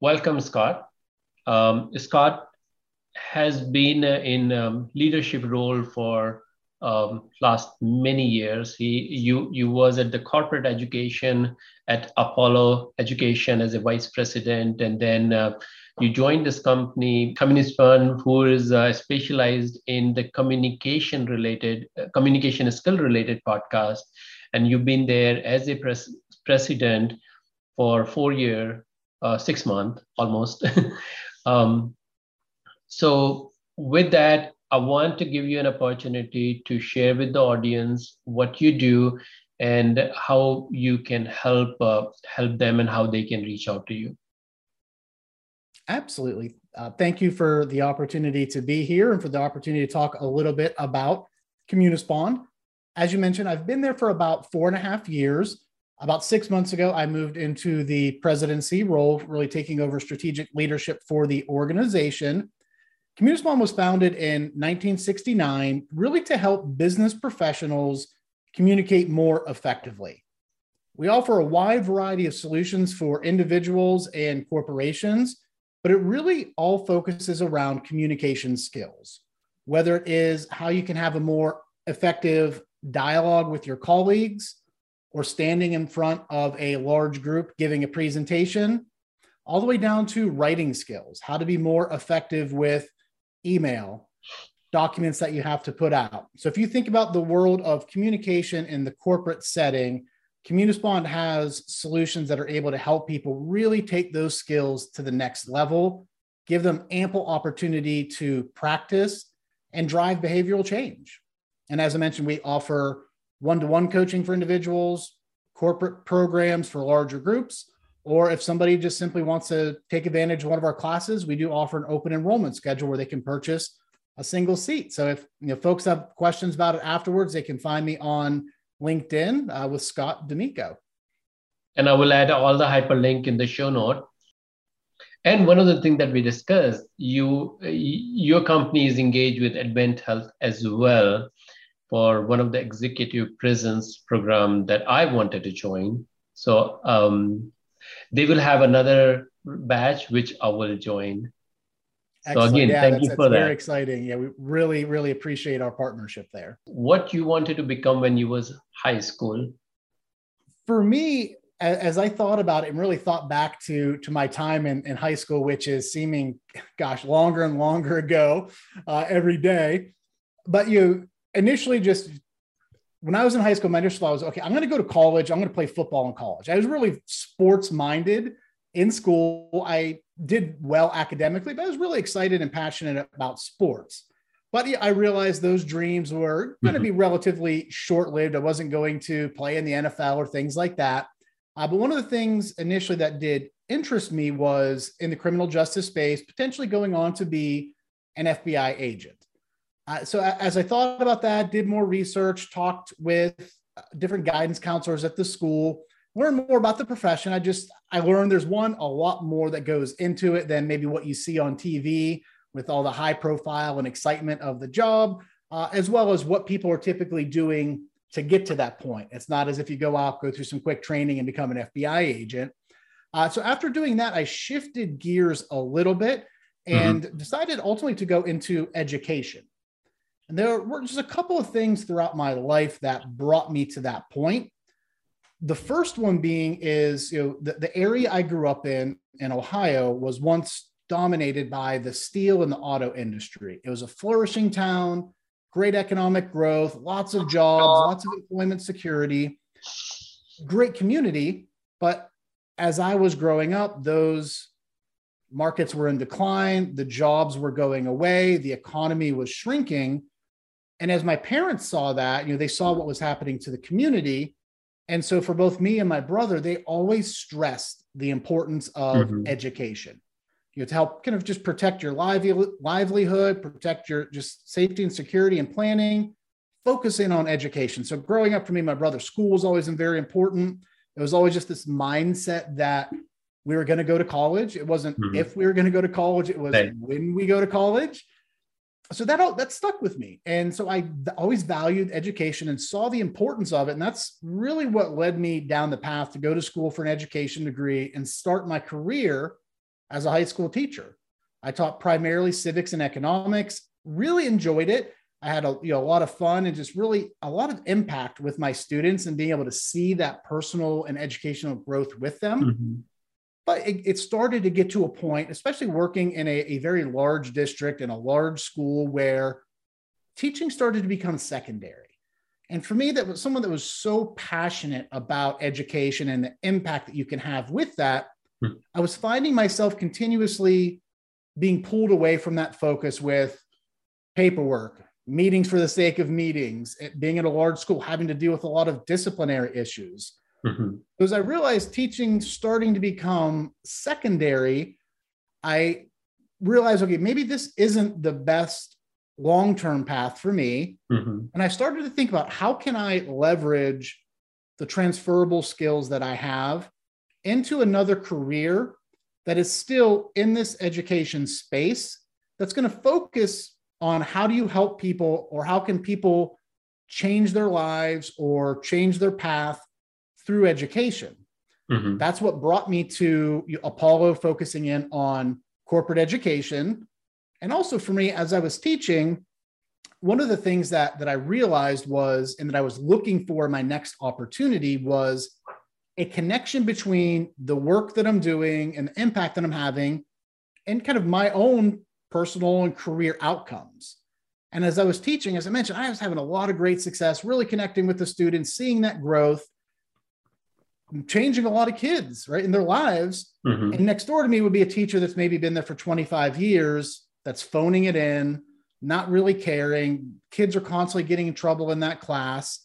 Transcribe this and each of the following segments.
welcome, Scott. Um, Scott has been in um, leadership role for um, last many years. He, you, you was at the corporate education at Apollo Education as a vice president, and then uh, you joined this company, Communispond, who is uh, specialized in the communication related, uh, communication skill related podcast, and you've been there as a pres- president for four year, uh, six month almost. um, so with that, I want to give you an opportunity to share with the audience what you do and how you can help uh, help them and how they can reach out to you. Absolutely. Uh, thank you for the opportunity to be here and for the opportunity to talk a little bit about Communispond. As you mentioned, I've been there for about four and a half years. About six months ago, I moved into the presidency role, really taking over strategic leadership for the organization. Communispond was founded in 1969 really to help business professionals communicate more effectively. We offer a wide variety of solutions for individuals and corporations, but it really all focuses around communication skills, whether it is how you can have a more effective dialogue with your colleagues or standing in front of a large group giving a presentation, all the way down to writing skills, how to be more effective with email, documents that you have to put out. So if you think about the world of communication in the corporate setting, Communispond has solutions that are able to help people really take those skills to the next level, give them ample opportunity to practice and drive behavioral change. And as I mentioned, we offer one to one coaching for individuals, corporate programs for larger groups, or if somebody just simply wants to take advantage of one of our classes, we do offer an open enrollment schedule where they can purchase a single seat. So if you know folks have questions about it afterwards, they can find me on LinkedIn uh, with Scott D'Amico. And I will add all the hyperlink in the show note. And one of the things that we discussed, you your company is engaged with Advent Health as well for one of the executive presence program that I wanted to join. So um, they will have another batch which I will join. Excellent. So again, yeah, thank you for that. Very exciting. Yeah, we really, really appreciate our partnership there. What you wanted to become when you was high school? For me, as I thought about it and really thought back to to my time in, in high school, which is seeming, gosh, longer and longer ago uh, every day. But you initially just when I was in high school, my initial thought was, okay, I'm going to go to college. I'm going to play football in college. I was really sports minded in school. I did well academically, but I was really excited and passionate about sports. But I realized those dreams were going to mm-hmm. be relatively short lived. I wasn't going to play in the NFL or things like that. Uh, but one of the things initially that did interest me was in the criminal justice space, potentially going on to be an FBI agent. Uh, so as I thought about that, did more research, talked with uh, different guidance counselors at the school, learned more about the profession. I just I learned there's one a lot more that goes into it than maybe what you see on TV with all the high profile and excitement of the job, uh, as well as what people are typically doing to get to that point. It's not as if you go out, go through some quick training, and become an FBI agent. Uh, so after doing that, I shifted gears a little bit and mm-hmm. decided ultimately to go into education. And there were just a couple of things throughout my life that brought me to that point. The first one being is, you know, the, the area I grew up in in Ohio was once dominated by the steel and the auto industry. It was a flourishing town, great economic growth, lots of jobs, lots of employment security, great community. But as I was growing up, those markets were in decline, the jobs were going away, the economy was shrinking. And as my parents saw that, you know, they saw what was happening to the community. And so for both me and my brother, they always stressed the importance of mm-hmm. education. You know, to help kind of just protect your livelihood, protect your just safety and security and planning, focusing on education. So growing up for me, my brother, school was always very important. It was always just this mindset that we were going to go to college. It wasn't mm-hmm. if we were going to go to college, it was when we go to college so that all that stuck with me and so i always valued education and saw the importance of it and that's really what led me down the path to go to school for an education degree and start my career as a high school teacher. I taught primarily civics and economics, really enjoyed it. I had a, you know, a lot of fun and just really a lot of impact with my students and being able to see that personal and educational growth with them. Mm-hmm. But it, it, started to get to a point, especially working in a, a very large district in a large school where teaching started to become secondary. And for me, that was someone that was so passionate about education and the impact that you can have with that. Mm-hmm. I was finding myself continuously being pulled away from that focus with paperwork, meetings for the sake of meetings, being in a large school, having to deal with a lot of disciplinary issues. Mm-hmm. As I realized teaching starting to become secondary, I realized, okay, maybe this isn't the best long-term path for me. Mm-hmm. And I started to think about how can I leverage the transferable skills that I have into another career that is still in this education space that's going to focus on how do you help people or how can people change their lives or change their path through education. Mm-hmm. That's what brought me to Apollo, focusing in on corporate education. And also for me, as I was teaching, one of the things that, that I realized was, and that I was looking for my next opportunity was a connection between the work that I'm doing and the impact that I'm having and kind of my own personal and career outcomes. And as I was teaching, as I mentioned, I was having a lot of great success, really connecting with the students, seeing that growth, changing a lot of kids, right, in their lives. Mm-hmm. And next door to me would be a teacher that's maybe been there for 25 years, that's phoning it in, not really caring. Kids are constantly getting in trouble in that class.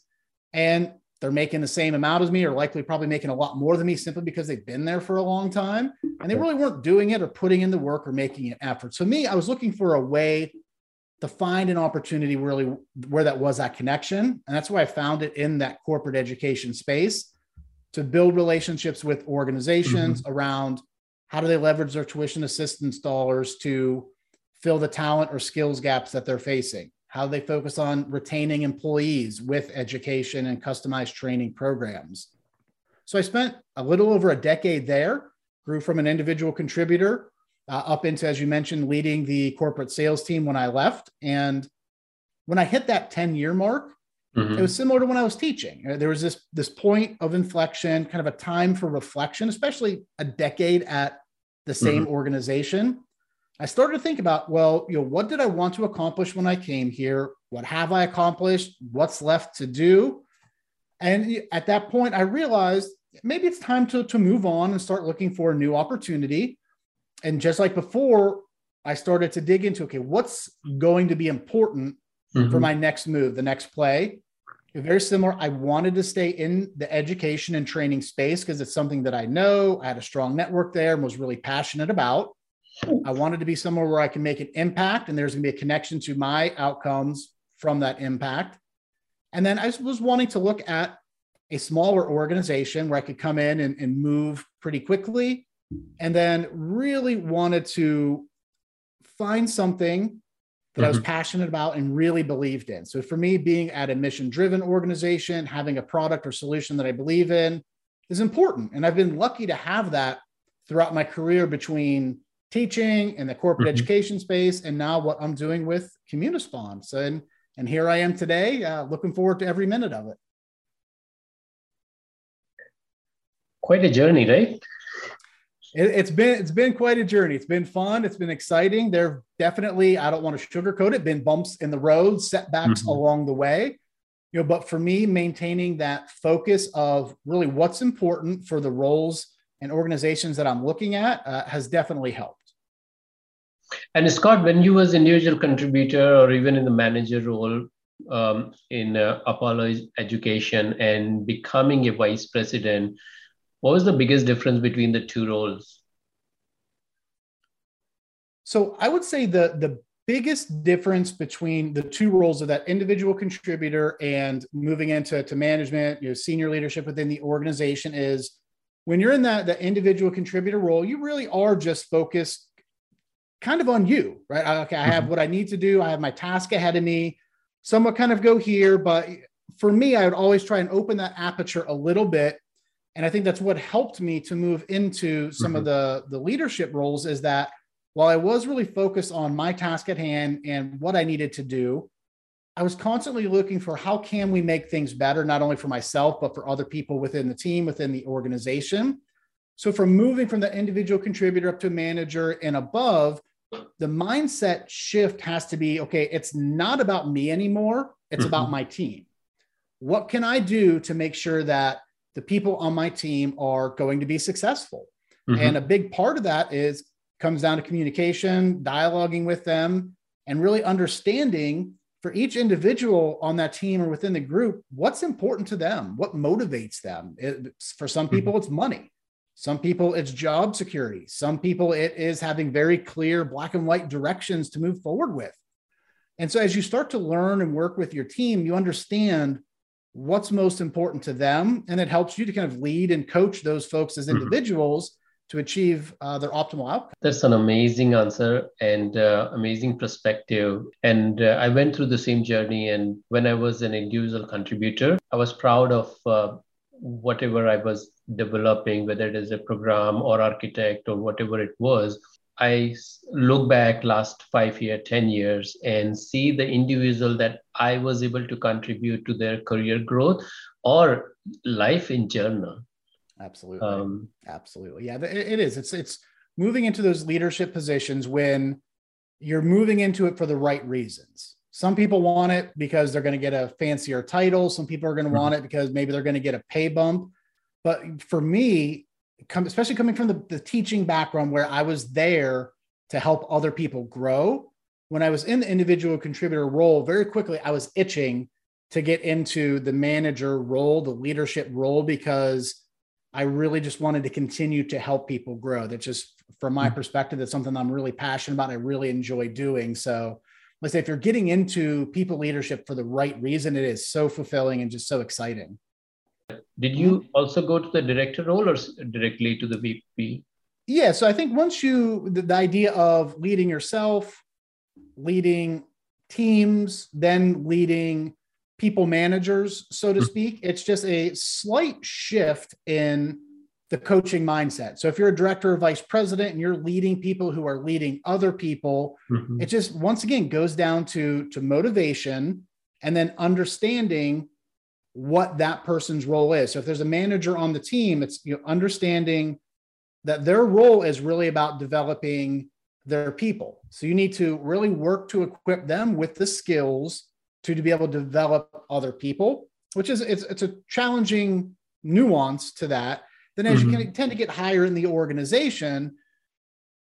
And they're making the same amount as me or likely probably making a lot more than me simply because they've been there for a long time and they really weren't doing it or putting in the work or making an effort so me i was looking for a way to find an opportunity really where that was that connection and that's why i found it in that corporate education space to build relationships with organizations mm-hmm. around how do they leverage their tuition assistance dollars to fill the talent or skills gaps that they're facing how do they focus on retaining employees with education and customized training programs. So I spent a little over a decade there, grew from an individual contributor uh, up into, as you mentioned, leading the corporate sales team when I left. And when I hit that 10 year mark, mm-hmm. it was similar to when I was teaching. Uh, there was this, this point of inflection, kind of a time for reflection, especially a decade at the same mm-hmm. organization. I started to think about, well, you know, what did I want to accomplish when I came here? What have I accomplished? What's left to do? And at that point, I realized maybe it's time to, to move on and start looking for a new opportunity. And just like before, I started to dig into okay, what's going to be important mm-hmm. for my next move, the next play? Very similar. I wanted to stay in the education and training space because it's something that I know. I had a strong network there and was really passionate about. I wanted to be somewhere where I can make an impact and there's going to be a connection to my outcomes from that impact. And then I was wanting to look at a smaller organization where I could come in and, and move pretty quickly. And then really wanted to find something that mm-hmm. I was mm-hmm. passionate about and really believed in. So for me, being at a mission driven organization, having a product or solution that I believe in is important. And I've been lucky to have that throughout my career between teaching and the corporate mm-hmm. education space, and now what I'm doing with Communispond. So, and, and here I am today, uh, looking forward to every minute of it. Quite a journey, right? It, it's been it's been quite a journey. It's been fun. It's been exciting. There definitely I don't want to sugarcoat it. Been bumps in the road, setbacks mm-hmm. along the way. You know, but for me, maintaining that focus of really what's important for the roles and organizations that I'm looking at uh, has definitely helped. And Scott, when you was individual contributor or even in the manager role um, in uh, Apollo Education and becoming a vice president, what was the biggest difference between the two roles? So I would say the the biggest difference between the two roles of that individual contributor and moving into to management, you know, senior leadership within the organization is when you're in that, that individual contributor role, you really are just focused kind of on you, right? Okay, I have mm-hmm. what I need to do. I have my task ahead of me. some Somewhat kind of go here, but for me, I would always try and open that aperture a little bit And I think that's what helped me to move into some mm-hmm. of the, the leadership roles is that while I was really focused on my task at hand and what I needed to do, I was constantly looking for how can we make things better, not only for myself, but for other people within the team, within the organization. So from moving from the individual contributor up to manager and above, the mindset shift has to be okay, it's not about me anymore. It's mm-hmm. about my team. What can I do to make sure that the people on my team are going to be successful? Mm-hmm. And a big part of that is comes down to communication, dialoguing with them, and really understanding for each individual on that team or within the group what's important to them, what motivates them. It's, for some people, mm-hmm. it's money. Some people, it's job security. Some people, it is having very clear black and white directions to move forward with. And so, as you start to learn and work with your team, you understand what's most important to them. And it helps you to kind of lead and coach those folks as mm-hmm. individuals mm-hmm. to achieve uh, their optimal outcome. That's an amazing answer and uh, amazing perspective. And uh, I went through the same journey. And when I was an individual contributor, I was proud of uh, whatever I was developing, whether it is a program or architect or whatever it was, I look back last five year, 10 years and see the individual that I was able to contribute to their career growth or life in general. Absolutely. Um, Absolutely. Yeah, it is. It's, it's moving into those leadership positions when you're moving into it for the right reasons. Some people want it because they're going to get a fancier title. Some people are going to mm-hmm. want it because maybe they're going to get a pay bump. But for me, come, especially coming from the, the teaching background where I was there to help other people grow, when I was in the individual contributor role, very quickly I was itching to get into the manager role, the leadership role, because I really just wanted to continue to help people grow. That's just, from my mm-hmm. perspective, that's something I'm really passionate about. I really enjoy doing. So let's say if you're getting into people leadership for the right reason, it is so fulfilling and just so exciting. Did you mm-hmm. also go to the director role or directly to the VP? Yeah, so I think once you the, the idea of leading yourself, leading teams, then leading people managers, so to mm-hmm. speak, it's just a slight shift in the coaching mindset. So if you're a director or vice president and you're leading people who are leading other people, mm-hmm. it just once again goes down to to motivation and then understanding what that person's role is. So if there's a manager on the team, it's you know, understanding that their role is really about developing their people. So you need to really work to equip them with the skills to, to be able to develop other people, which is it's it's a challenging nuance to that then as mm-hmm. you can tend to get higher in the organization,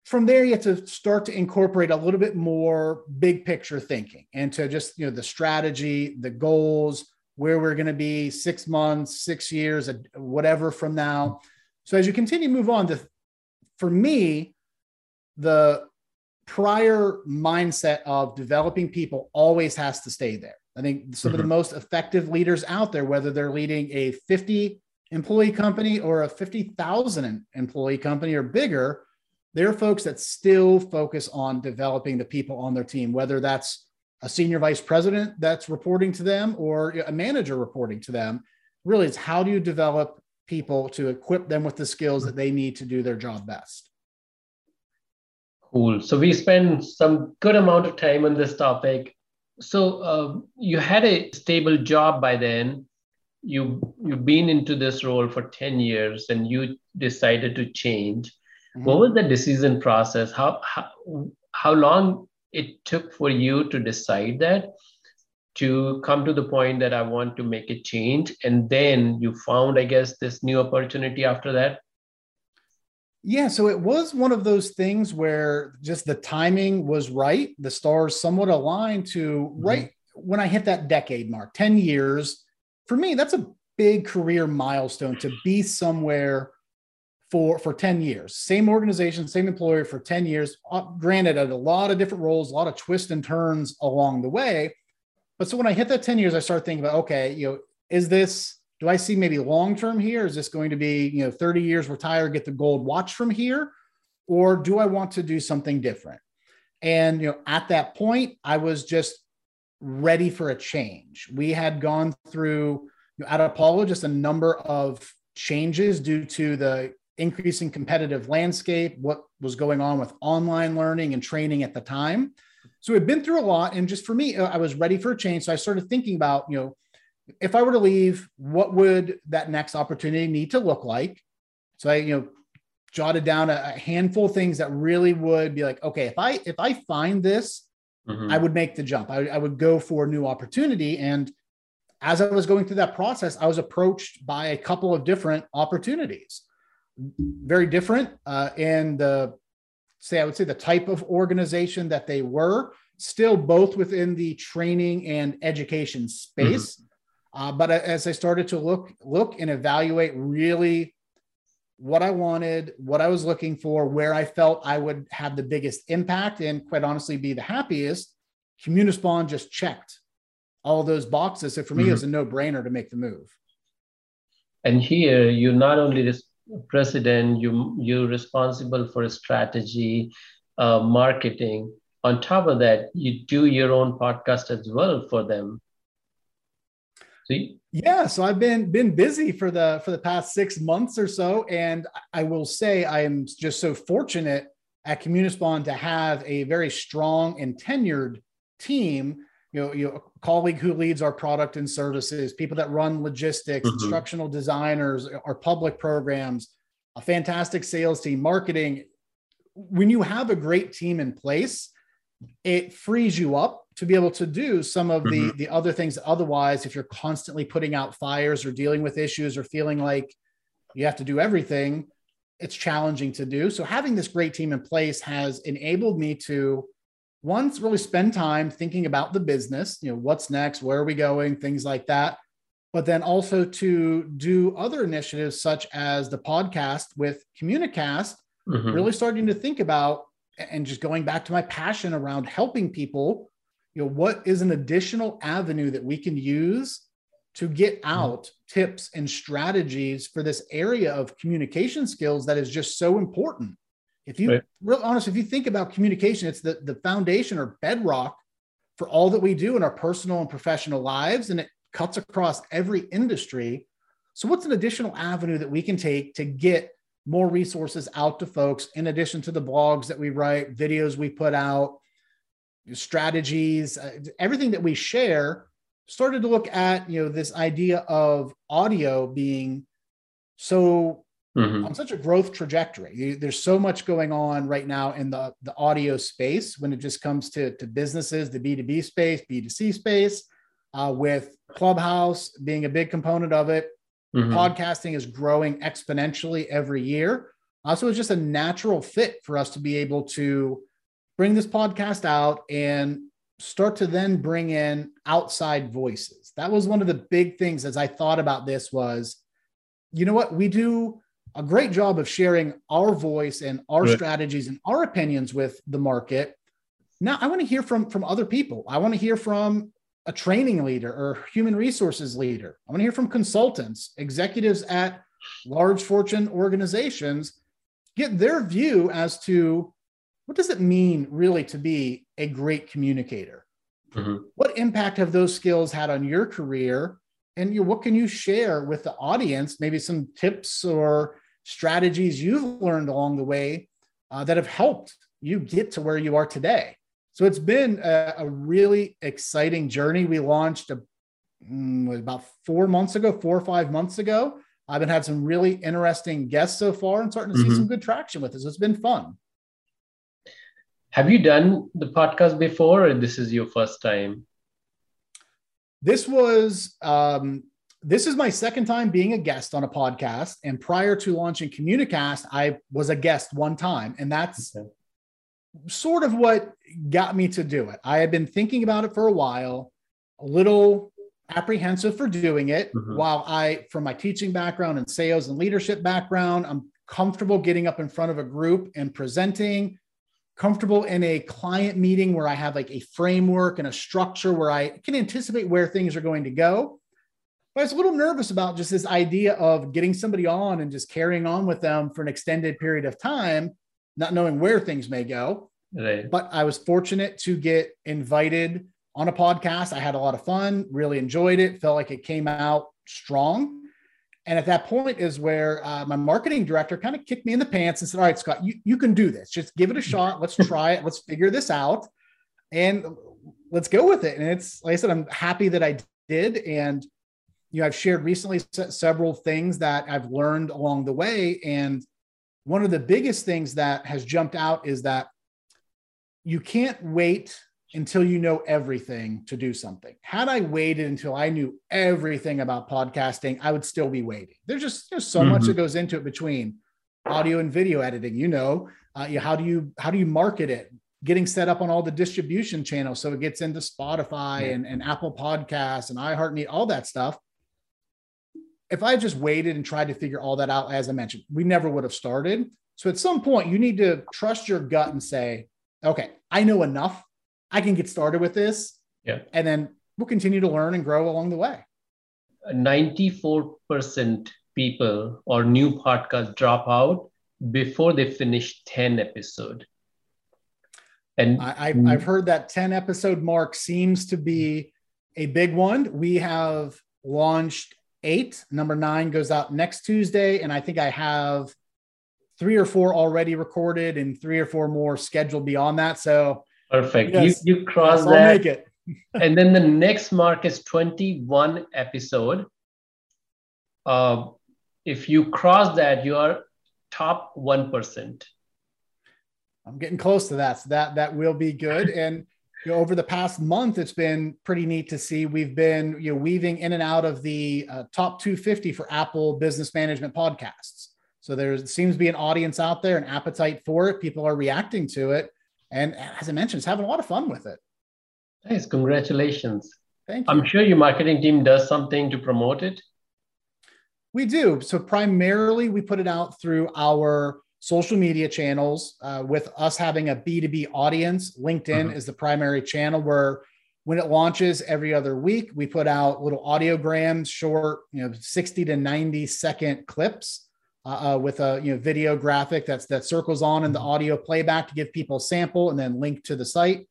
from there you have to start to incorporate a little bit more big picture thinking and to just you know the strategy, the goals, where we're going to be six months, six years, whatever from now. So as you continue to move on, to for me, the prior mindset of developing people always has to stay there. I think some mm-hmm. of the mm-hmm. most effective leaders out there, whether they're leading a 50 employee company or a 50,000 employee company or bigger, they're folks that still focus on developing the people on their team, whether that's a senior vice president that's reporting to them or a manager reporting to them. Really, it's how do you develop people to equip them with the skills that they need to do their job best. Cool. So we spend some good amount of time on this topic. So uh, you had a stable job by then you you've been into this role for 10 years and you decided to change mm-hmm. what was the decision process how, how how long it took for you to decide that to come to the point that i want to make a change and then you found i guess this new opportunity after that? Yeah so it was one of those things where just the timing was right. The stars somewhat aligned to mm-hmm. right when i hit that decade mark 10 years. For me, that's a big career milestone to be somewhere for for 10 years. Same organization same employer for 10 years. Uh, granted at a lot of different roles a lot of twists and turns along the way. But so when i hit that 10 years i start thinking about okay you know is this do i see maybe long term here? Is this going to be you know 30 years retire get the gold watch from here? Or do i want to do something different? And you know at that point i was just ready for a change. We had gone through you know, at Apollo just a number of changes due to the increasing competitive landscape, what was going on with online learning and training at the time. So we've been through a lot. And just for me, I was ready for a change. So I started thinking about, you know, if I were to leave, what would that next opportunity need to look like? So I, you know, jotted down a, a handful of things that really would be like, okay, if I if I find this, mm-hmm. I would make the jump. I, I would go for a new opportunity. And as I was going through that process, I was approached by a couple of different opportunities, very different uh, in the say I would say the type of organization that they were, still both within the training and education space. Mm-hmm. Uh, but as I started to look look and evaluate really what I wanted, what I was looking for, where I felt I would have the biggest impact, and quite honestly be the happiest, Communispond just checked all those boxes. So for me, mm-hmm. it was a no brainer to make the move. And here, you not only this president, you you're responsible for strategy, uh, marketing. On top of that, you do your own podcast as well for them. See? Yeah, so I've been been busy for the for the past six months or so, and I will say I am just so fortunate at Communispond to have a very strong and tenured team you know, you know, a colleague who leads our product and services, people that run logistics, mm-hmm. instructional designers, our public programs, a fantastic sales team, marketing. When you have a great team in place, it frees you up to be able to do some of mm-hmm. the the other things otherwise if you're constantly putting out fires or dealing with issues or feeling like you have to do everything it's challenging to do so having this great team in place has enabled me to once really spend time thinking about the business, you know, what's next, where are we going, things like that. But then also to do other initiatives such as the podcast with Communicast, mm-hmm. really starting to think about and just going back to my passion around helping people, you know, what is an additional avenue that we can use to get mm-hmm. out mm-hmm. tips and strategies for this area of communication skills that is just so important if you right. real honest, if you think about communication, it's the, the foundation or bedrock for all that we do in our personal and professional lives, and it cuts across every industry. So, what's an additional avenue that we can take to get more resources out to folks in addition to the blogs that we write, videos we put out, strategies, uh, everything that we share? Started to look at you know this idea of audio being so mm-hmm. on such a growth trajectory. There's so much going on right now in the, the audio space when it just comes to, to businesses, the B2B space, B2C space, uh, with Clubhouse being a big component of it. Mm-hmm. Podcasting is growing exponentially every year. Uh, so it's just a natural fit for us to be able to bring this podcast out and start to then bring in outside voices. That was one of the big things as I thought about this was, you know what, we do a great job of sharing our voice and our right. strategies and our opinions with the market. Now I want to hear from from other people. I want to hear from a training leader or human resources leader. I want to hear from consultants, executives at large fortune organizations, get their view as to what does it mean really to be a great communicator? Mm-hmm. What impact have those skills had on your career? And you, what can you share with the audience? Maybe some tips or strategies you've learned along the way uh, that have helped you get to where you are today. So it's been a, a really exciting journey. We launched a, mm, about four months ago, four or five months ago. I've been had some really interesting guests so far and starting to mm-hmm. see some good traction with this. It's been fun. Have you done the podcast before, or this is your first time? This was um, this is my second time being a guest on a podcast. And prior to launching Communicast, I was a guest one time. And that's okay. sort of what got me to do it. I had been thinking about it for a while, a little apprehensive for doing it. Mm-hmm. While I, from my teaching background and sales and leadership background, I'm comfortable getting up in front of a group and presenting comfortable in a client meeting where I have like a framework and a structure where I can anticipate where things are going to go. I was a little nervous about just this idea of getting somebody on and just carrying on with them for an extended period of time, not knowing where things may go. Right. But I was fortunate to get invited on a podcast. I had a lot of fun, really enjoyed it, felt like it came out strong. And at that point is where uh, my marketing director kind of kicked me in the pants and said, All right, Scott, you, you can do this. Just give it a shot. Let's try it. Let's figure this out. And let's go with it. And it's like I said, I'm happy that I did. And you know, I've shared recently several things that I've learned along the way. And one of the biggest things that has jumped out is that you can't wait until you know everything to do something. Had I waited until I knew everything about podcasting, I would still be waiting. There's just there's so mm-hmm. much that goes into it between audio and video editing. You know, uh, you, how do you how do you market it? Getting set up on all the distribution channels so it gets into Spotify yeah. and, and Apple Podcasts and iHeartMedia, all that stuff. If I just waited and tried to figure all that out, as I mentioned, we never would have started. So at some point, you need to trust your gut and say, okay, I know enough I can get started with this. Yeah. And then we'll continue to learn and grow along the way. 94% people or new podcasts drop out before they finish 10 episode. And I, I've heard that 10 episode mark seems to be a big one. We have launched eight. Number nine goes out next Tuesday. And I think I have three or four already recorded and three or four more scheduled beyond that. So Perfect. Yes. You you cross yes, that. I'll make it. and then the next mark is 21 episode. Uh, if you cross that, you are top one percent. I'm getting close to that, so that that will be good. And you know, over the past month, it's been pretty neat to see. We've been you know weaving in and out of the uh, top 250 for Apple Business Management podcasts. So there seems to be an audience out there, an appetite for it. People are reacting to it and as I mentioned, it's having a lot of fun with it. Nice, congratulations. Thank you. I'm sure your marketing team does something to promote it. We do. So primarily, we put it out through our social media channels. Uh, with us having a B2B audience, LinkedIn mm-hmm. is the primary channel where when it launches every other week, we put out little audiograms, short, you know, 60 to 90 second clips uh, uh, with a you know video graphic that's that circles on in the mm-hmm. audio playback to give people a sample and then link to the site.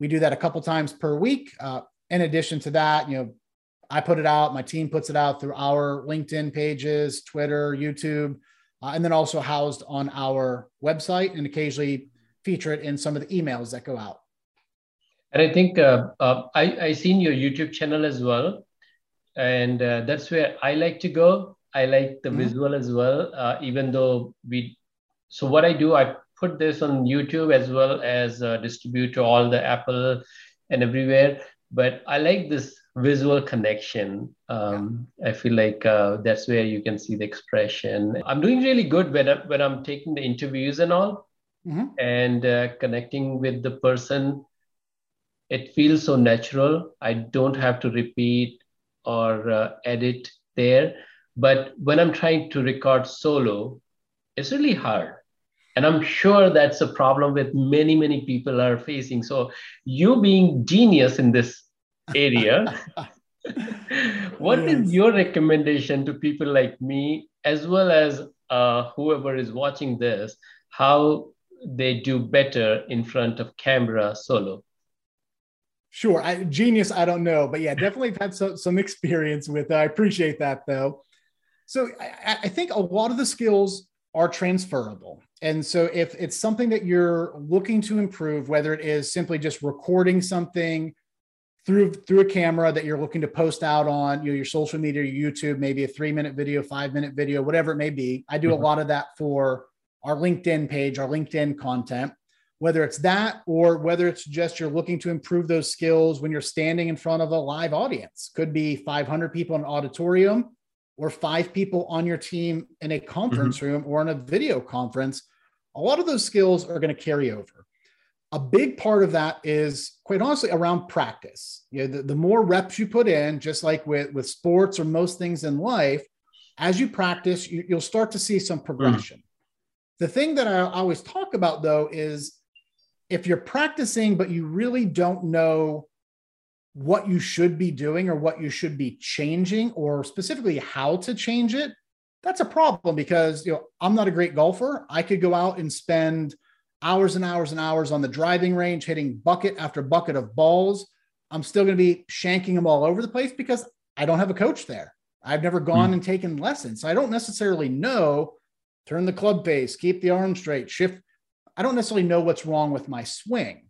We do that a couple times per week. Uh, in addition to that, you know, I put it out, my team puts it out through our LinkedIn pages, Twitter, YouTube, uh, and then also housed on our website and occasionally feature it in some of the emails that go out. And I think uh, uh, I I seen your YouTube channel as well, and uh, that's where I like to go. I like the mm-hmm. visual as well, uh, even though we. So what I do, I put this on YouTube as well as uh, distribute to all the Apple and everywhere. But I like this visual connection. Um, yeah. I feel like uh, that's where you can see the expression. I'm doing really good when, I, when I'm taking the interviews and all, mm-hmm. and uh, connecting with the person. It feels so natural. I don't have to repeat or uh, edit there but when I'm trying to record solo, it's really hard. And I'm sure that's a problem with many, many people are facing. So you being genius in this area, what yes. is your recommendation to people like me, as well as uh, whoever is watching this, how they do better in front of camera solo? Sure. I, genius, I don't know, but yeah, definitely have had some, some experience with it. I appreciate that though. So I, I think a lot of the skills are transferable. And so if it's something that you're looking to improve, whether it is simply just recording something through through a camera that you're looking to post out on you know, your social media, your YouTube, maybe a three minute video, five minute video, whatever it may be. I do mm-hmm. a lot of that for our LinkedIn page, our LinkedIn content. Whether it's that or whether it's just you're looking to improve those skills when you're standing in front of a live audience, could be 500 people in an auditorium, or five people on your team in a conference mm-hmm. room or in a video conference, a lot of those skills are going to carry over. A big part of that is quite honestly around practice. You know, the, the more reps you put in, just like with, with sports or most things in life, as you practice, you, will start to see some progression. Mm. The thing that I always talk about though is if you're practicing, but you really don't know what you should be doing or what you should be changing or specifically how to change it that's a problem because you know i'm not a great golfer i could go out and spend hours and hours and hours on the driving range hitting bucket after bucket of balls i'm still going to be shanking them all over the place because i don't have a coach there I've never gone mm. and taken lessons. So I don't necessarily know turn the club face, keep the arm straight, shift. I don't necessarily know what's wrong with my swing.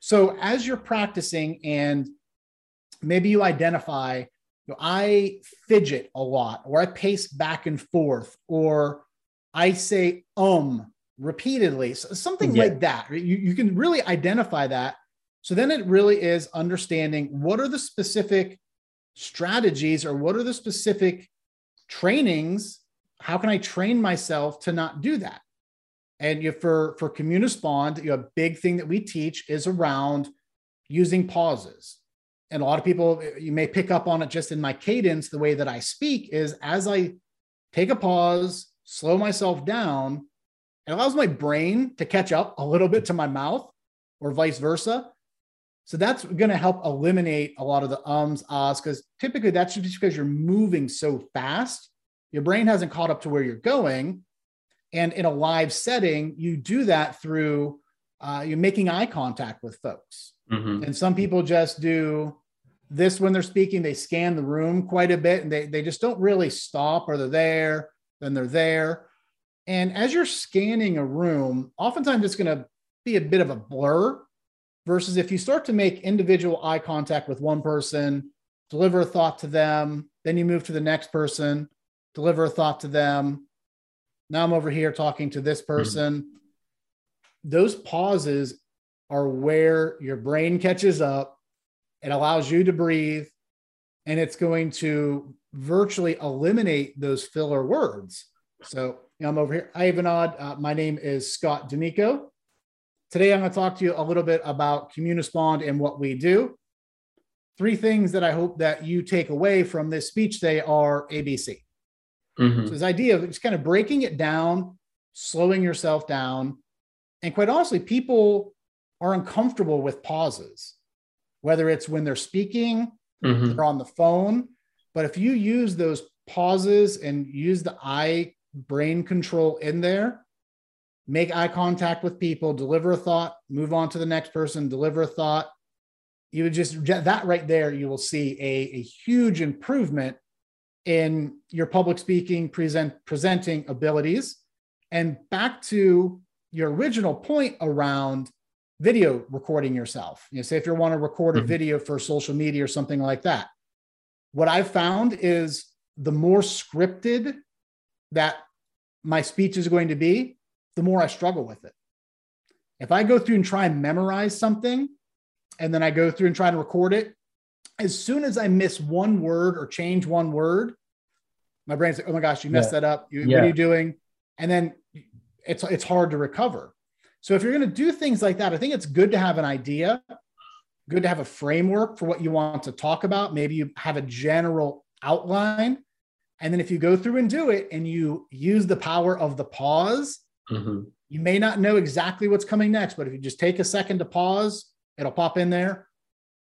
So as you're practicing and maybe you identify, you know, I fidget a lot, or I pace back and forth, or I say um repeatedly, so something yeah. like that. You, you can really identify that. So then it really is understanding what are the specific strategies or what are the specific trainings how can i train myself to not do that and you, for for Communispond you know, a big thing that we teach is around using pauses and a lot of people you may pick up on it just in my cadence the way that i speak is as i take a pause slow myself down it allows my brain to catch up a little bit to my mouth or vice versa so that's going to help eliminate a lot of the ums, ahs, because typically that's just because you're moving so fast. Your brain hasn't caught up to where you're going. And in a live setting, you do that through uh, you're making eye contact with folks. Mm-hmm. And some people just do this when they're speaking, they scan the room quite a bit and they, they just don't really stop or they're there, then they're there. And as you're scanning a room, oftentimes it's going to be a bit of a blur versus if you start to make individual eye contact with one person, deliver a thought to them, then you move to the next person, deliver a thought to them. Now I'm over here talking to this person. Mm-hmm. Those pauses are where your brain catches up. It allows you to breathe, and it's going to virtually eliminate those filler words. So I'm over here. Hi, Vinod. Uh, my name is Scott D'Amico. Today, I'm going to talk to you a little bit about Communispond and what we do. Three things that I hope that you take away from this speech today are ABC. Mm-hmm. So this idea of just kind of breaking it down, slowing yourself down, and quite honestly, people are uncomfortable with pauses, whether it's when they're speaking, mm-hmm. they're on the phone. But if you use those pauses and use the eye brain control in there, make eye contact with people, deliver a thought, move on to the next person, deliver a thought. You would just that right there, you will see a, a huge improvement in your public speaking, present presenting abilities. And back to your original point around video recording yourself. You know, say if you want to record a mm-hmm. video for social media or something like that. What I've found is the more scripted that my speech is going to be, the more I struggle with it. If I go through and try and memorize something, and then I go through and try to record it, as soon as I miss one word or change one word, my brain's like, "Oh my gosh, you messed yeah. that up. You, yeah. What are you doing?" And then it's it's hard to recover. So if you're going to do things like that, I think it's good to have an idea, good to have a framework for what you want to talk about. Maybe you have a general outline, and then if you go through and do it, and you use the power of the pause Mm-hmm. You may not know exactly what's coming next, but if you just take a second to pause, it'll pop in there.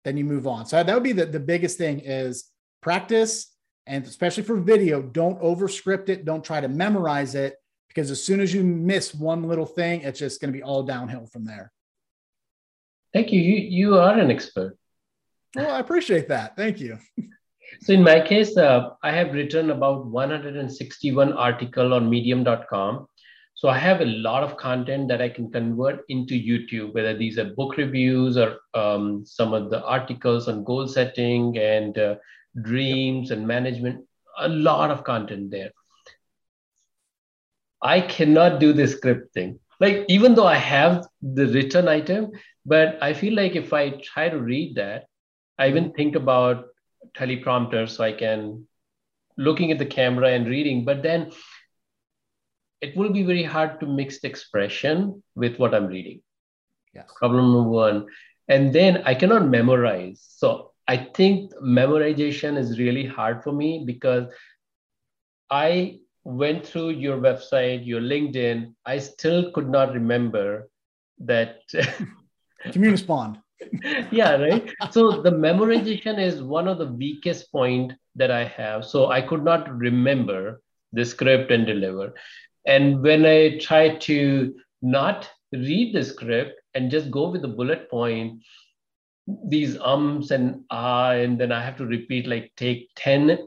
Then you move on. So that would be the, the biggest thing is practice. And especially for video, don't over script it. Don't try to memorize it because as soon as you miss one little thing, it's just going to be all downhill from there. Thank you. You, you are an expert. Well, I appreciate that. Thank you. So in my case, uh, I have written about 161 article on medium.com so I have a lot of content that I can convert into YouTube, whether these are book reviews or um, some of the articles on goal setting and uh, dreams and management. A lot of content there. I cannot do the script thing. Like even though I have the written item, but I feel like if I try to read that, I even think about teleprompter so I can looking at the camera and reading. But then it will be very hard to mix the expression with what I'm reading. Yes. Problem number one. And then I cannot memorize. So I think memorization is really hard for me because I went through your website, your LinkedIn. I still could not remember that. Communispond. Yeah, right. So the memorization is one of the weakest point that I have. So I could not remember the script and deliver. And when I try to not read the script and just go with the bullet point, these ums and ah, and then I have to repeat like take 10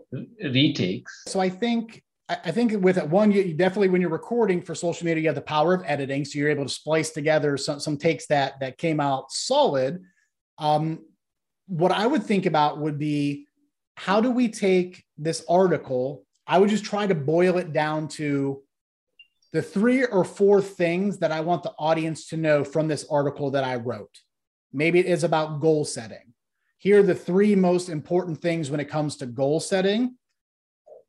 retakes. So I think I think with it, one, you definitely when you're recording for social media, you have the power of editing, so you're able to splice together some some takes that that came out solid. Um, what I would think about would be how do we take this article? I would just try to boil it down to the three or four things that I want the audience to know from this article that I wrote. Maybe it is about goal setting. Here are the three most important things when it comes to goal setting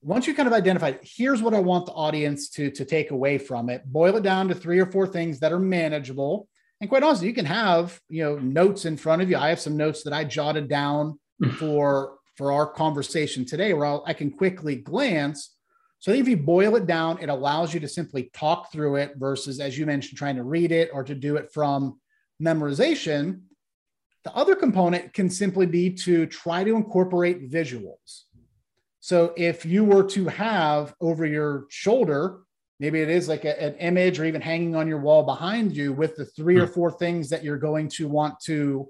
once you kind of identify, here's what I want the audience to, to take away from it, boil it down to three or four things that are manageable. And quite honestly, you can have, you know, notes in front of you. I have some notes that I jotted down hmm. for, for our conversation today where I'll, I can quickly glance. So if you boil it down, it allows you to simply talk through it versus, as you mentioned, trying to read it or to do it from memorization. The other component can simply be to try to incorporate visuals. So if you were to have over your shoulder, maybe it is like a, an image or even hanging on your wall behind you with the three or hmm. four things that you're going to want to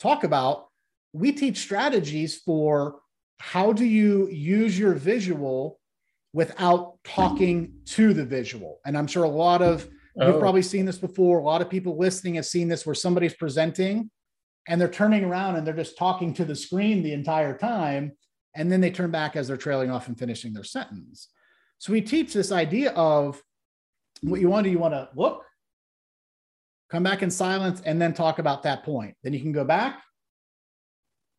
talk about, we teach strategies for how do you use your visual without talking to the visual. And I'm sure a lot of you've oh. probably seen this before. A lot of people listening have seen this where somebody's presenting and they're turning around and they're just talking to the screen the entire time and then they turn back as they're trailing off and finishing their sentence. So we teach this idea of what you want to do, you want to look, come back in silence, and then talk about that point. Then you can go back,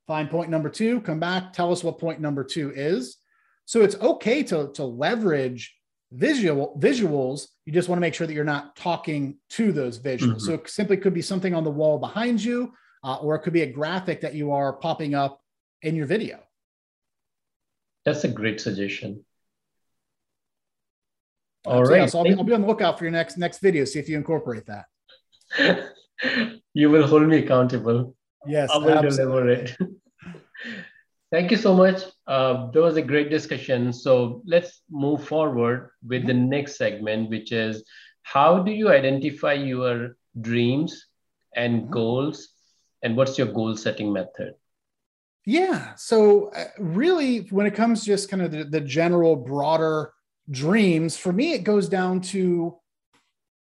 find point number two, come back, tell us what point number two is. So it's okay to, to leverage visual visuals. You just want to make sure that you're not talking to those visuals. Mm-hmm. So it simply could be something on the wall behind you, uh, or it could be a graphic that you are popping up in your video. That's a great suggestion. All right. Yeah, so I'll be, I'll be on the lookout for your next next video. See if you incorporate that. you will hold me accountable. Yes, I will deliver it. Thank you so much. Uh, that was a great discussion. So let's move forward with the next segment, which is how do you identify your dreams and mm-hmm. goals, and what's your goal setting method? Yeah. So, uh, really, when it comes to just kind of the, the general broader dreams, for me, it goes down to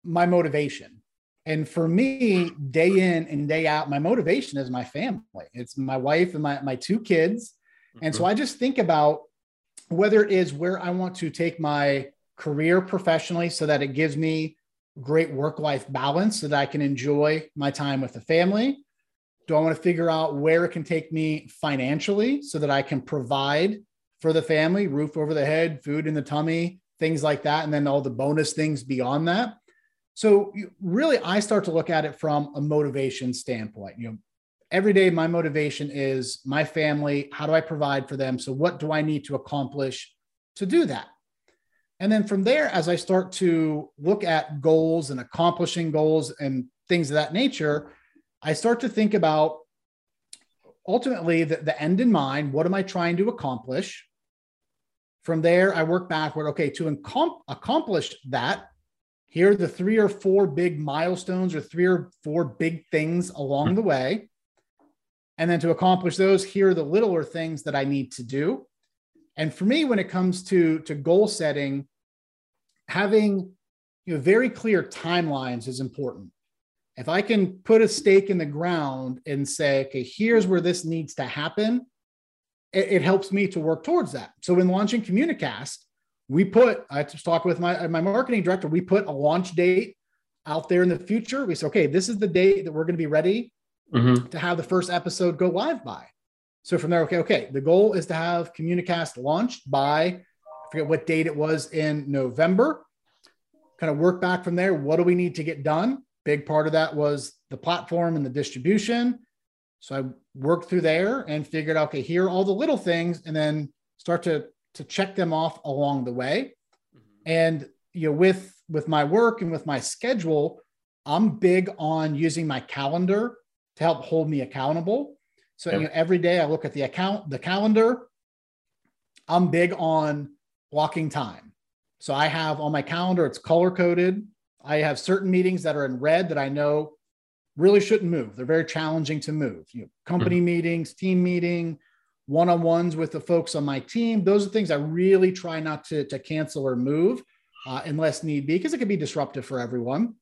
my motivation. And for me, day in and day out, my motivation is my family. It's my wife and my, my two kids. Mm-hmm. And so mm-hmm. I just think about whether it is where I want to take my career professionally so that it gives me great work life balance so that I can enjoy my time with the family do I want to figure out where it can take me financially so that I can provide for the family, roof over the head, food in the tummy, things like that, and then all the bonus things beyond that? So really, I start to look at it from a motivation standpoint. You know, every day my motivation is my family. How do I provide for them? So what do I need to accomplish to do that? And then from there, as I start to look at goals and accomplishing goals and things of that nature, I start to think about ultimately the, the end in mind. What am I trying to accomplish? From there, I work backward. Okay, to incom- accomplish that, here are the three or four big milestones or three or four big things along the way. And then to accomplish those, here are the littler things that I need to do. And for me, when it comes to, to goal setting, having you know, very clear timelines is important if I can put a stake in the ground and say, okay, here's where this needs to happen, it, it helps me to work towards that. So in launching Communicast, we put, I just talked with my, my marketing director, we put a launch date out there in the future. We said, okay, this is the date that we're going to be ready mm-hmm. to have the first episode go live by. So from there, okay, okay, the goal is to have Communicast launched by, I forget what date it was in November. Kind of work back from there. What do we need to get done? Big part of that was the platform and the distribution. So I worked through there and figured, okay, here are all the little things, and then start to to check them off along the way. Mm-hmm. And you know, with with my work and with my schedule, I'm big on using my calendar to help hold me accountable. So yep. you know, every day I look at the account, the calendar. I'm big on blocking time. So I have on my calendar, it's color coded. I have certain meetings that are in red that I know really shouldn't move. They're very challenging to move. You know, company mm-hmm. meetings, team meeting, one-on-ones with the folks on my team. Those are things I really try not to, to cancel or move uh, unless need be, because it can be disruptive for everyone.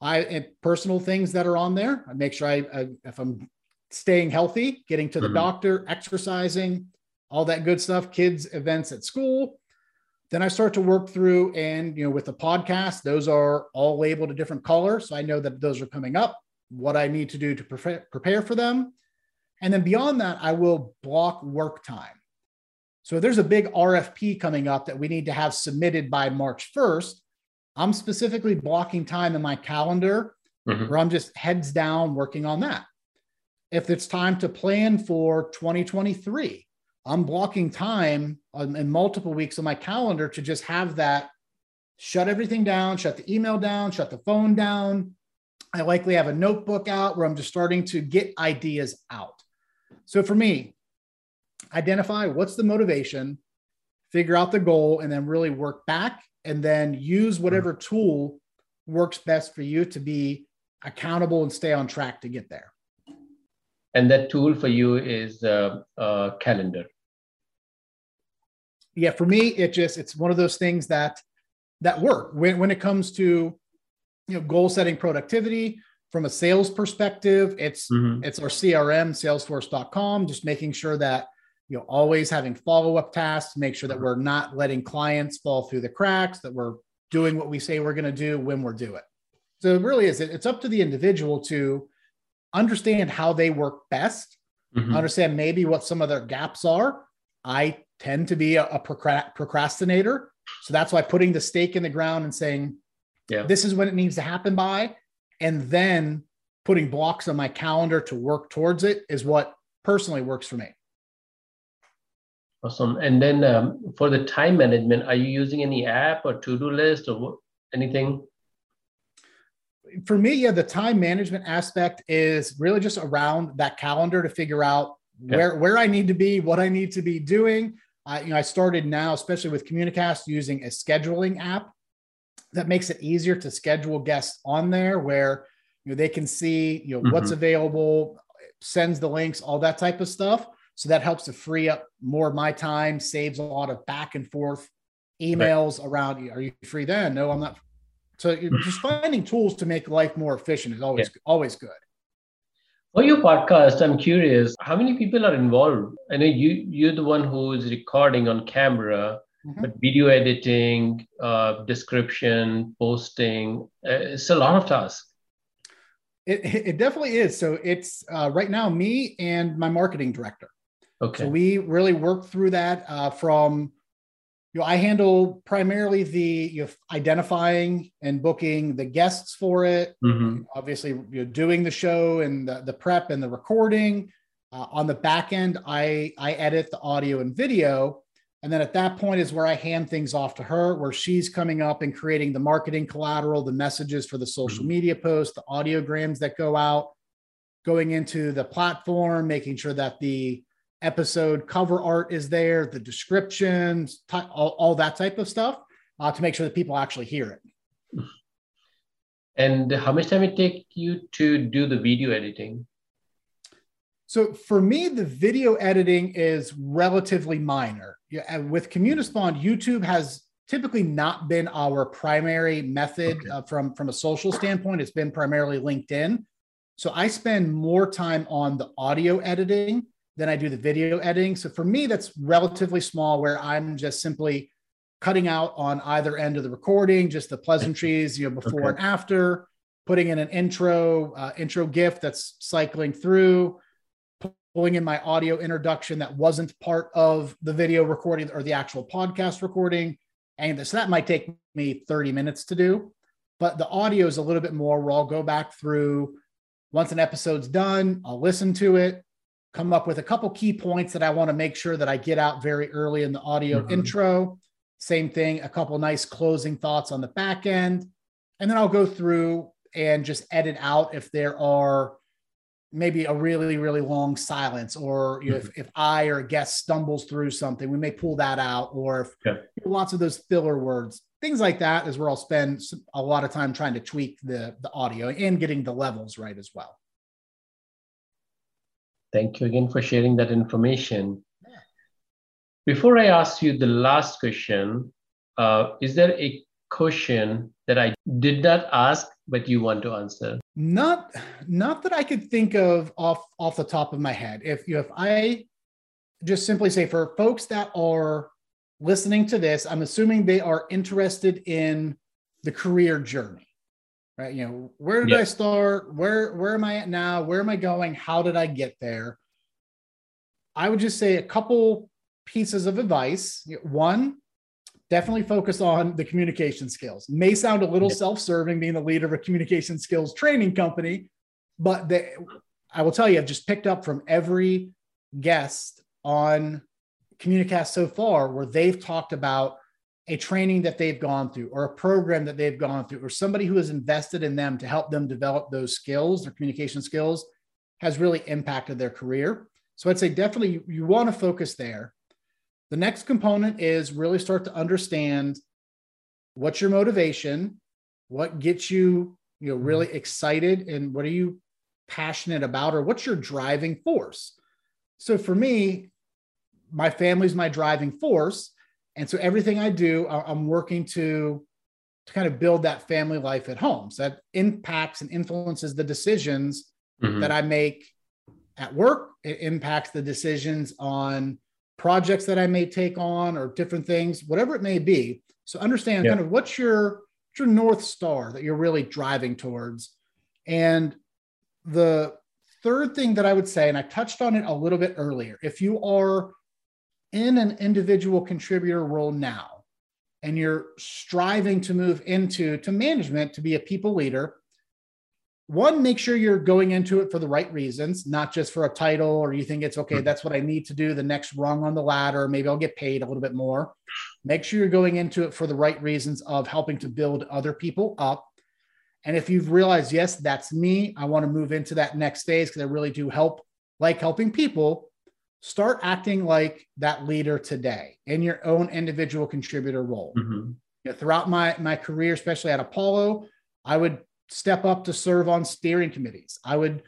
I personal things that are on there. I make sure I, I if I'm staying healthy, getting to the mm-hmm. doctor, exercising, all that good stuff, kids events at school. Then I start to work through, and you know, with the podcast, those are all labeled a different color, so I know that those are coming up. What I need to do to prepare prepare for them, and then beyond that, I will block work time. So if there's a big RFP coming up that we need to have submitted by March 1st, I'm specifically blocking time in my calendar mm-hmm. where I'm just heads down working on that. If it's time to plan for 2023, I'm blocking time in multiple weeks on my calendar to just have that shut everything down, shut the email down, shut the phone down. I likely have a notebook out where I'm just starting to get ideas out. So for me, identify what's the motivation, figure out the goal, and then really work back and then use whatever tool works best for you to be accountable and stay on track to get there. And that tool for you is uh, uh, calendar. Yeah, for me, it just it's one of those things that that work when when it comes to you know goal setting productivity from a sales perspective. It's mm-hmm. it's our CRM, Salesforce.com, just making sure that you know always having follow up tasks, make sure that mm-hmm. we're not letting clients fall through the cracks, that we're doing what we say we're going to do when we're doing it. So it really is. It's up to the individual to understand how they work best, mm-hmm. understand maybe what some of their gaps are. I tend to be a, a procrastinator. So that's why putting the stake in the ground and saying, yeah. this is when it needs to happen by, and then putting blocks on my calendar to work towards it is what personally works for me. Awesome. And then um, for the time management, are you using any app or to do list or anything? For me, yeah, the time management aspect is really just around that calendar to figure out yeah. where where I need to be, what I need to be doing. I, you know, I started now, especially with Communicast, using a scheduling app that makes it easier to schedule guests on there, where you know they can see you know mm-hmm. what's available, sends the links, all that type of stuff. So that helps to free up more of my time, saves a lot of back and forth emails right. around. Are you free then? No, I'm not so just finding tools to make life more efficient is always yeah. always good. For your podcast, I'm curious, how many people are involved? I know you you're the one who is recording on camera, mm-hmm. but video editing, uh, description, posting, uh, it's a lot of tasks. It, it definitely is. So it's uh, right now me and my marketing director. Okay. So we really work through that uh, from you know, I handle primarily the you know, identifying and booking the guests for it. Mm-hmm. Obviously, you know, doing the show and the, the prep and the recording. Uh, on the back end, I I edit the audio and video, and then at that point is where I hand things off to her, where she's coming up and creating the marketing collateral, the messages for the social mm-hmm. media posts, the audiograms that go out, going into the platform, making sure that the episode cover art is there, the descriptions, all, all, that type of stuff uh, to make sure that people actually hear it. And how much time it take you to do the video editing? So for me, the video editing is relatively minor. Yeah, with Communispond, YouTube has typically not been our primary method okay. uh, from from a social standpoint. It's been primarily LinkedIn. So I spend more time on the audio editing then I do the video editing. So for me, that's relatively small where I'm just simply cutting out on either end of the recording, just the pleasantries, you know, before okay. and after, putting in an intro, uh, intro GIF that's cycling through, pulling in my audio introduction that wasn't part of the video recording or the actual podcast recording. And so that might take me 30 minutes to do. But the audio is a little bit more where I'll go back through once an episode's done, I'll listen to it, come up with a couple key points that I want to make sure that I get out very early in the audio mm-hmm. intro. Same thing, a couple nice closing thoughts on the back end. And then I'll go through and just edit out if there are maybe a really, really long silence, or you know, mm-hmm. if, if I or a guest stumbles through something, we may pull that out, or if okay. lots of those filler words. things like that is where I'll spend a lot of time trying to tweak the the audio and getting the levels right as well. Thank you again for sharing that information. Before I ask you the last question, uh, is there a question that I did not ask but you want to answer? Not, not that I could think of off off the top of my head. If you, if I just simply say for folks that are listening to this, I'm assuming they are interested in the career journey, right? You know, where did yep. I start? Where where am I at now? Where am I going? How did I get there? I would just say a couple pieces of advice. One, definitely focus on the communication skills. May sound a little yep. self-serving being the leader of a communication skills training company, but they, I will tell you, I've just picked up from every guest on Communicast so far where they've talked about a training that they've gone through or a program that they've gone through or somebody who has invested in them to help them develop those skills, their communication skills, has really impacted their career. So I'd say definitely you, you want to focus there. The next component is really start to understand what's your motivation, what gets you, you know, really mm-hmm. excited and what are you passionate about or what's your driving force. So for me, my family's my driving force. And so everything I do, I'm working to, to kind of build that family life at home. So that impacts and influences the decisions mm-hmm. that I make at work. It impacts the decisions on projects that I may take on or different things, whatever it may be. So understand yeah. kind of what's your what's your north star that you're really driving towards. And the third thing that I would say, and I touched on it a little bit earlier, if you are in an individual contributor role now and you're striving to move into to management to be a people leader one make sure you're going into it for the right reasons not just for a title or you think it's okay hmm. that's what i need to do the next rung on the ladder maybe i'll get paid a little bit more make sure you're going into it for the right reasons of helping to build other people up and if you've realized yes that's me i want to move into that next phase because i really do help like helping people start acting like that leader today in your own individual contributor role. Mm-hmm. You know, throughout my my career, especially at Apollo, I would step up to serve on steering committees. I would,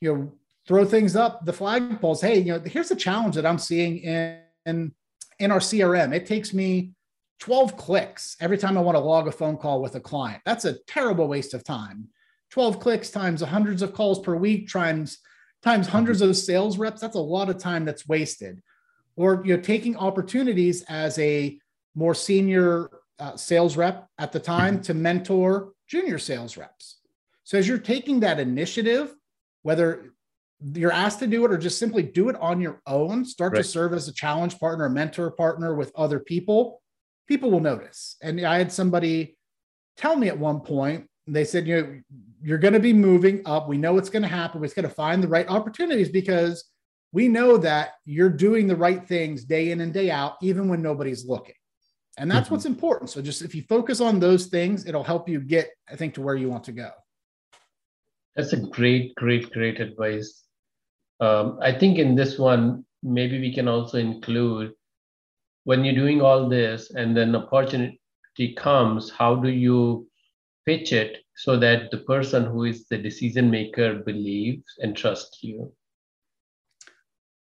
you know, throw things up the flagpoles. Hey, you know, here's a challenge that I'm seeing in, in in our CRM. It takes me 12 clicks every time I want to log a phone call with a client. That's a terrible waste of time. 12 clicks times hundreds of calls per week times times hundreds of sales reps, that's a lot of time that's wasted. Or you know, taking opportunities as a more senior uh, sales rep at the time to mentor junior sales reps. So as you're taking that initiative, whether you're asked to do it or just simply do it on your own, start right. to serve as a challenge partner, a mentor partner with other people, people will notice. And I had somebody tell me at one point, they said, you know, you're going to be moving up. We know it's going to happen. We're going to find the right opportunities because we know that you're doing the right things day in and day out, even when nobody's looking. And that's mm-hmm. what's important. So just if you focus on those things, it'll help you get, I think, to where you want to go. That's a great, great, great advice. Um, I think in this one, maybe we can also include when you're doing all this and then opportunity comes, how do you pitch it so that the person who is the decision maker believes and trusts you?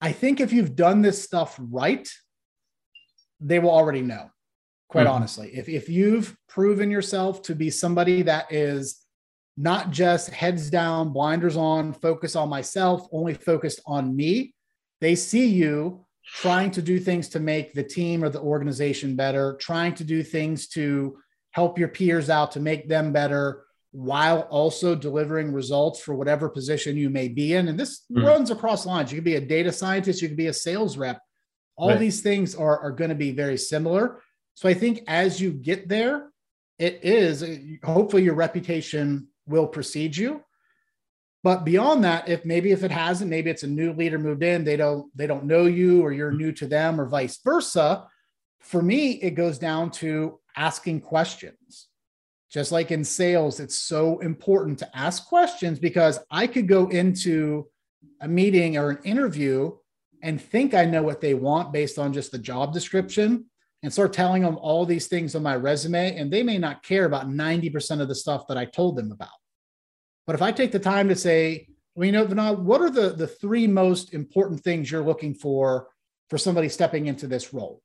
I think if you've done this stuff right, they will already know, quite mm-hmm. honestly. If, if you've proven yourself to be somebody that is not just heads down, blinders on, focus on myself, only focused on me, they see you trying to do things to make the team or the organization better, trying to do things to help your peers out to make them better while also delivering results for whatever position you may be in. And this mm. runs across lines. You could be a data scientist, you could be a sales rep. All right. these things are, are going to be very similar. So I think as you get there, it is hopefully your reputation will precede you. But beyond that, if maybe if it hasn't, maybe it's a new leader moved in, they don't they don't know you or you're new to them or vice versa. For me, it goes down to asking questions. Just like in sales, it's so important to ask questions because I could go into a meeting or an interview and think I know what they want based on just the job description. and start telling them all these things on my resume, and they may not care about 90% of the stuff that I told them about. But if I take the time to say, well, you know, Vinod, what are the, the three most important things you're looking for for somebody stepping into this role?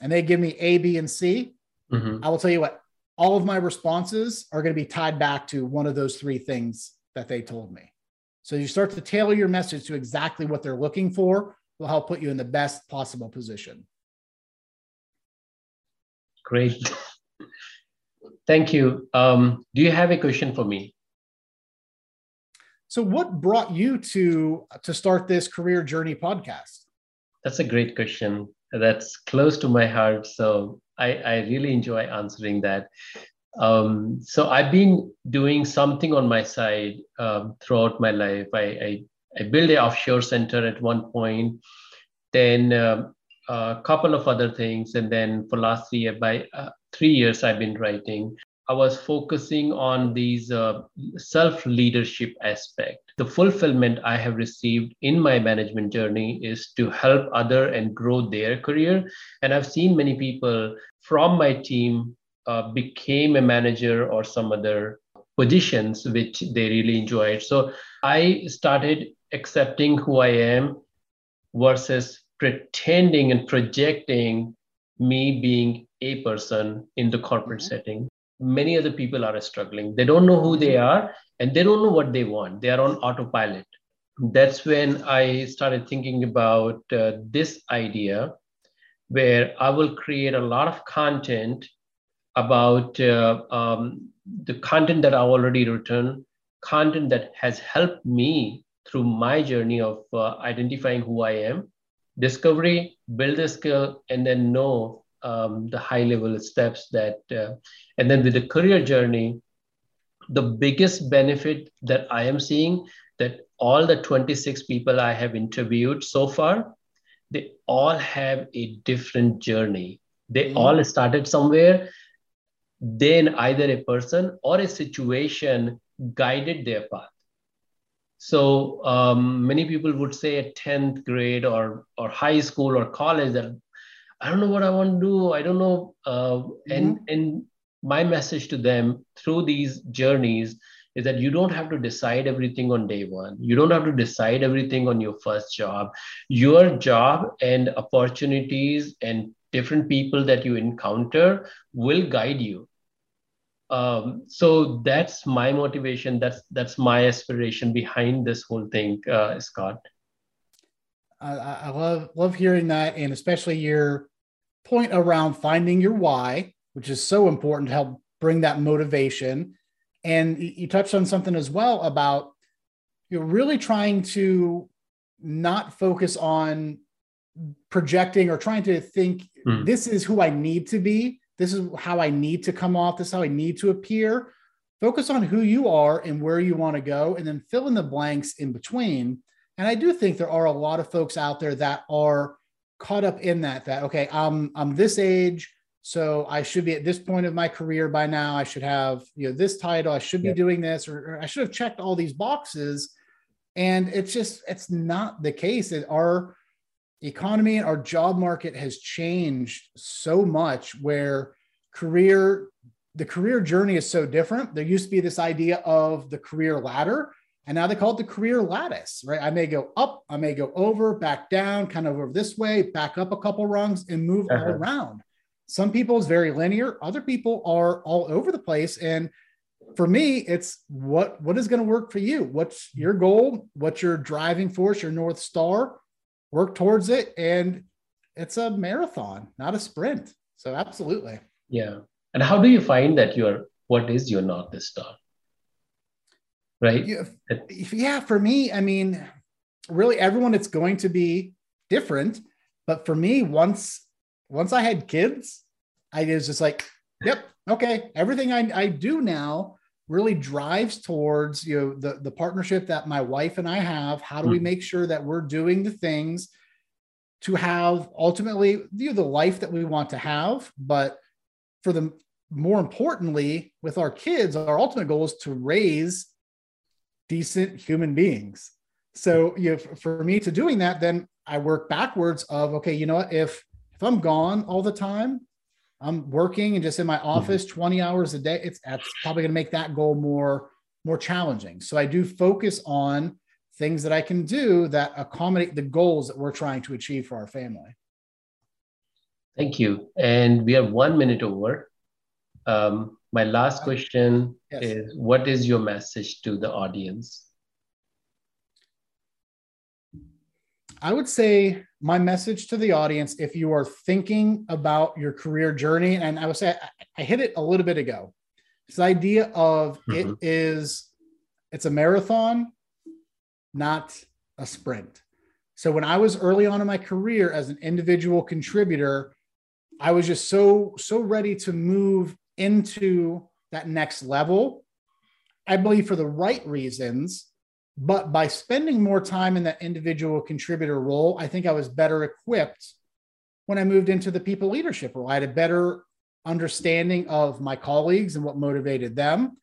And they give me A, B, and C. Mm-hmm. I will tell you what, all of my responses are going to be tied back to one of those three things that they told me. So you start to tailor your message to exactly what they're looking for will help put you in the best possible position. Great. Thank you. Um, do you have a question for me? So, what brought you to to start this career journey podcast? That's a great question. That's close to my heart. So, I, I really enjoy answering that. Um, so, I've been doing something on my side um, throughout my life. I, I, I built an offshore center at one point. Then um, a couple of other things and then for last three by uh, three years i've been writing i was focusing on these uh, self leadership aspect. The fulfillment i have received in my management journey is to help other and grow their career. And i've seen many people from my team uh, became a manager or some other positions which they really enjoyed. So i started accepting who i am versus pretending and projecting me being a person in the corporate mm-hmm. setting many other people are struggling. They don't know who they mm-hmm. are and they don't know what they want. They are on autopilot. That's when i started thinking about uh, this idea where i will create a lot of content about uh, um, the content that i've already written content that has helped me through my journey of uh, identifying who i am discovery, build a skill, and then know um, the high level steps that, uh, and then with the career journey, the biggest benefit that I am seeing that all the 26 people I have interviewed so far, they all have a different journey. They mm-hmm. all started somewhere. Then either a person or a situation guided their path. So um, many people would say at 10th grade or, or high school or college that I don't know what I want to do. I don't know. Uh, mm-hmm. And, and my message to them through these journeys is that you don't have to decide everything on day one. You don't have to decide everything on your first job. Your job and opportunities and different people that you encounter will guide you um, so that's my motivation that's that's my aspiration behind this whole thing uh, scott I, I love love hearing that and especially your point around finding your why which is so important to help bring that motivation and you touched on something as well about you're really trying to not focus on projecting or trying to think mm. this is who i need to be this is how I need to come off. This is how I need to appear. Focus on who you are and where you want to go, and then fill in the blanks in between. And I do think there are a lot of folks out there that are caught up in that. That okay, I'm I'm this age, so I should be at this point of my career by now. I should have you know this title. I should be yeah. doing this, or, or I should have checked all these boxes. And it's just it's not the case. that our economy and our job market has changed so much where career the career journey is so different there used to be this idea of the career ladder and now they call it the career lattice right? I may go up i may go over back down kind of over this way back up a couple rungs and move uh-huh. all around. Some people is very linear. Other people are all over the place. And for me it's what what is going to work for you? What's your goal? What's your driving force your north star? Work towards it. And it's a marathon not a sprint. So absolutely. Yeah. And how do you find that you're what is your north star right yeah, yeah for me i mean really everyone it's going to be different but for me once once i had kids i was just like yep okay everything i, I do now really drives towards you know the the partnership that my wife and I have. How do we hmm. make sure that we're doing the things to have ultimately you know, the life that we want to have, but for the more importantly, with our kids, our ultimate goal is to raise decent human beings. So you know, for me to doing that, then I work backwards of okay, you know what, if if I'm gone all the time, I'm working and just in my mm-hmm. office mm-hmm. 20 hours a day, it's that's probably going to make that goal more more challenging. So I do focus on things that I can do that accommodate the goals that we're trying to achieve for our family. Thank you. And we have one minute over. Um, my last question yes. is What is your message to the audience? I would say my message to the audience if you are thinking about your career journey, and I would say I, I hit it a little bit ago. This idea of mm-hmm. it is it's a marathon, not a sprint. So when I was early on in my career as an individual contributor, I was just so so ready to move into that next level. I believe for the right reasons, but by spending more time in that individual contributor role, I think I was better equipped when I moved into the people leadership role. I had a better understanding of my colleagues and what motivated them.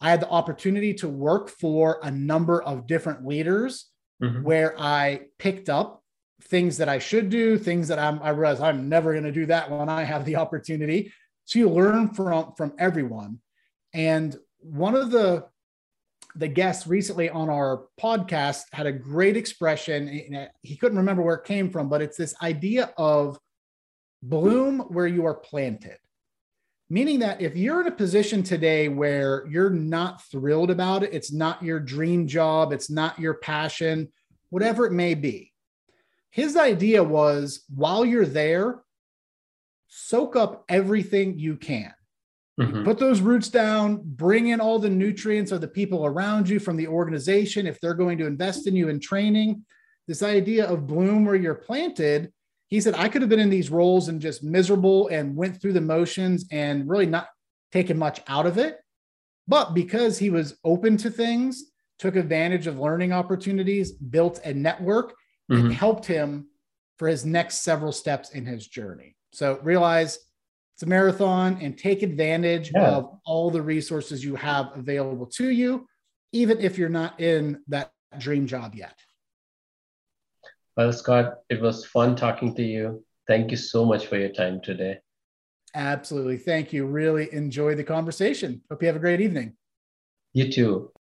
I had the opportunity to work for a number of different leaders mm-hmm. where I picked up things that I should do, things that I'm, I realize I'm never going to do that when I have the opportunity. So you learn from from everyone. And one of the the guests recently on our podcast had a great expression. He couldn't remember where it came from, but it's this idea of bloom where you are planted. Meaning that if you're in a position today where you're not thrilled about it, it's not your dream job, it's not your passion, whatever it may be. His idea was while you're there, soak up everything you can. Mm-hmm. Put those roots down, bring in all the nutrients of the people around you from the organization if they're going to invest in you in training. This idea of bloom where you're planted, he said, I could have been in these roles and just miserable and went through the motions and really not taken much out of it. But because he was open to things, took advantage of learning opportunities, built a network, mm-hmm. it helped him for his next several steps in his journey. So realize it's a marathon and take advantage yeah. of all the resources you have available to you, even if you're not in that dream job yet. Well, Scott, it was fun talking to you. Thank you so much for your time today. Absolutely. Thank you. Really enjoy the conversation. Hope you have a great evening. You too.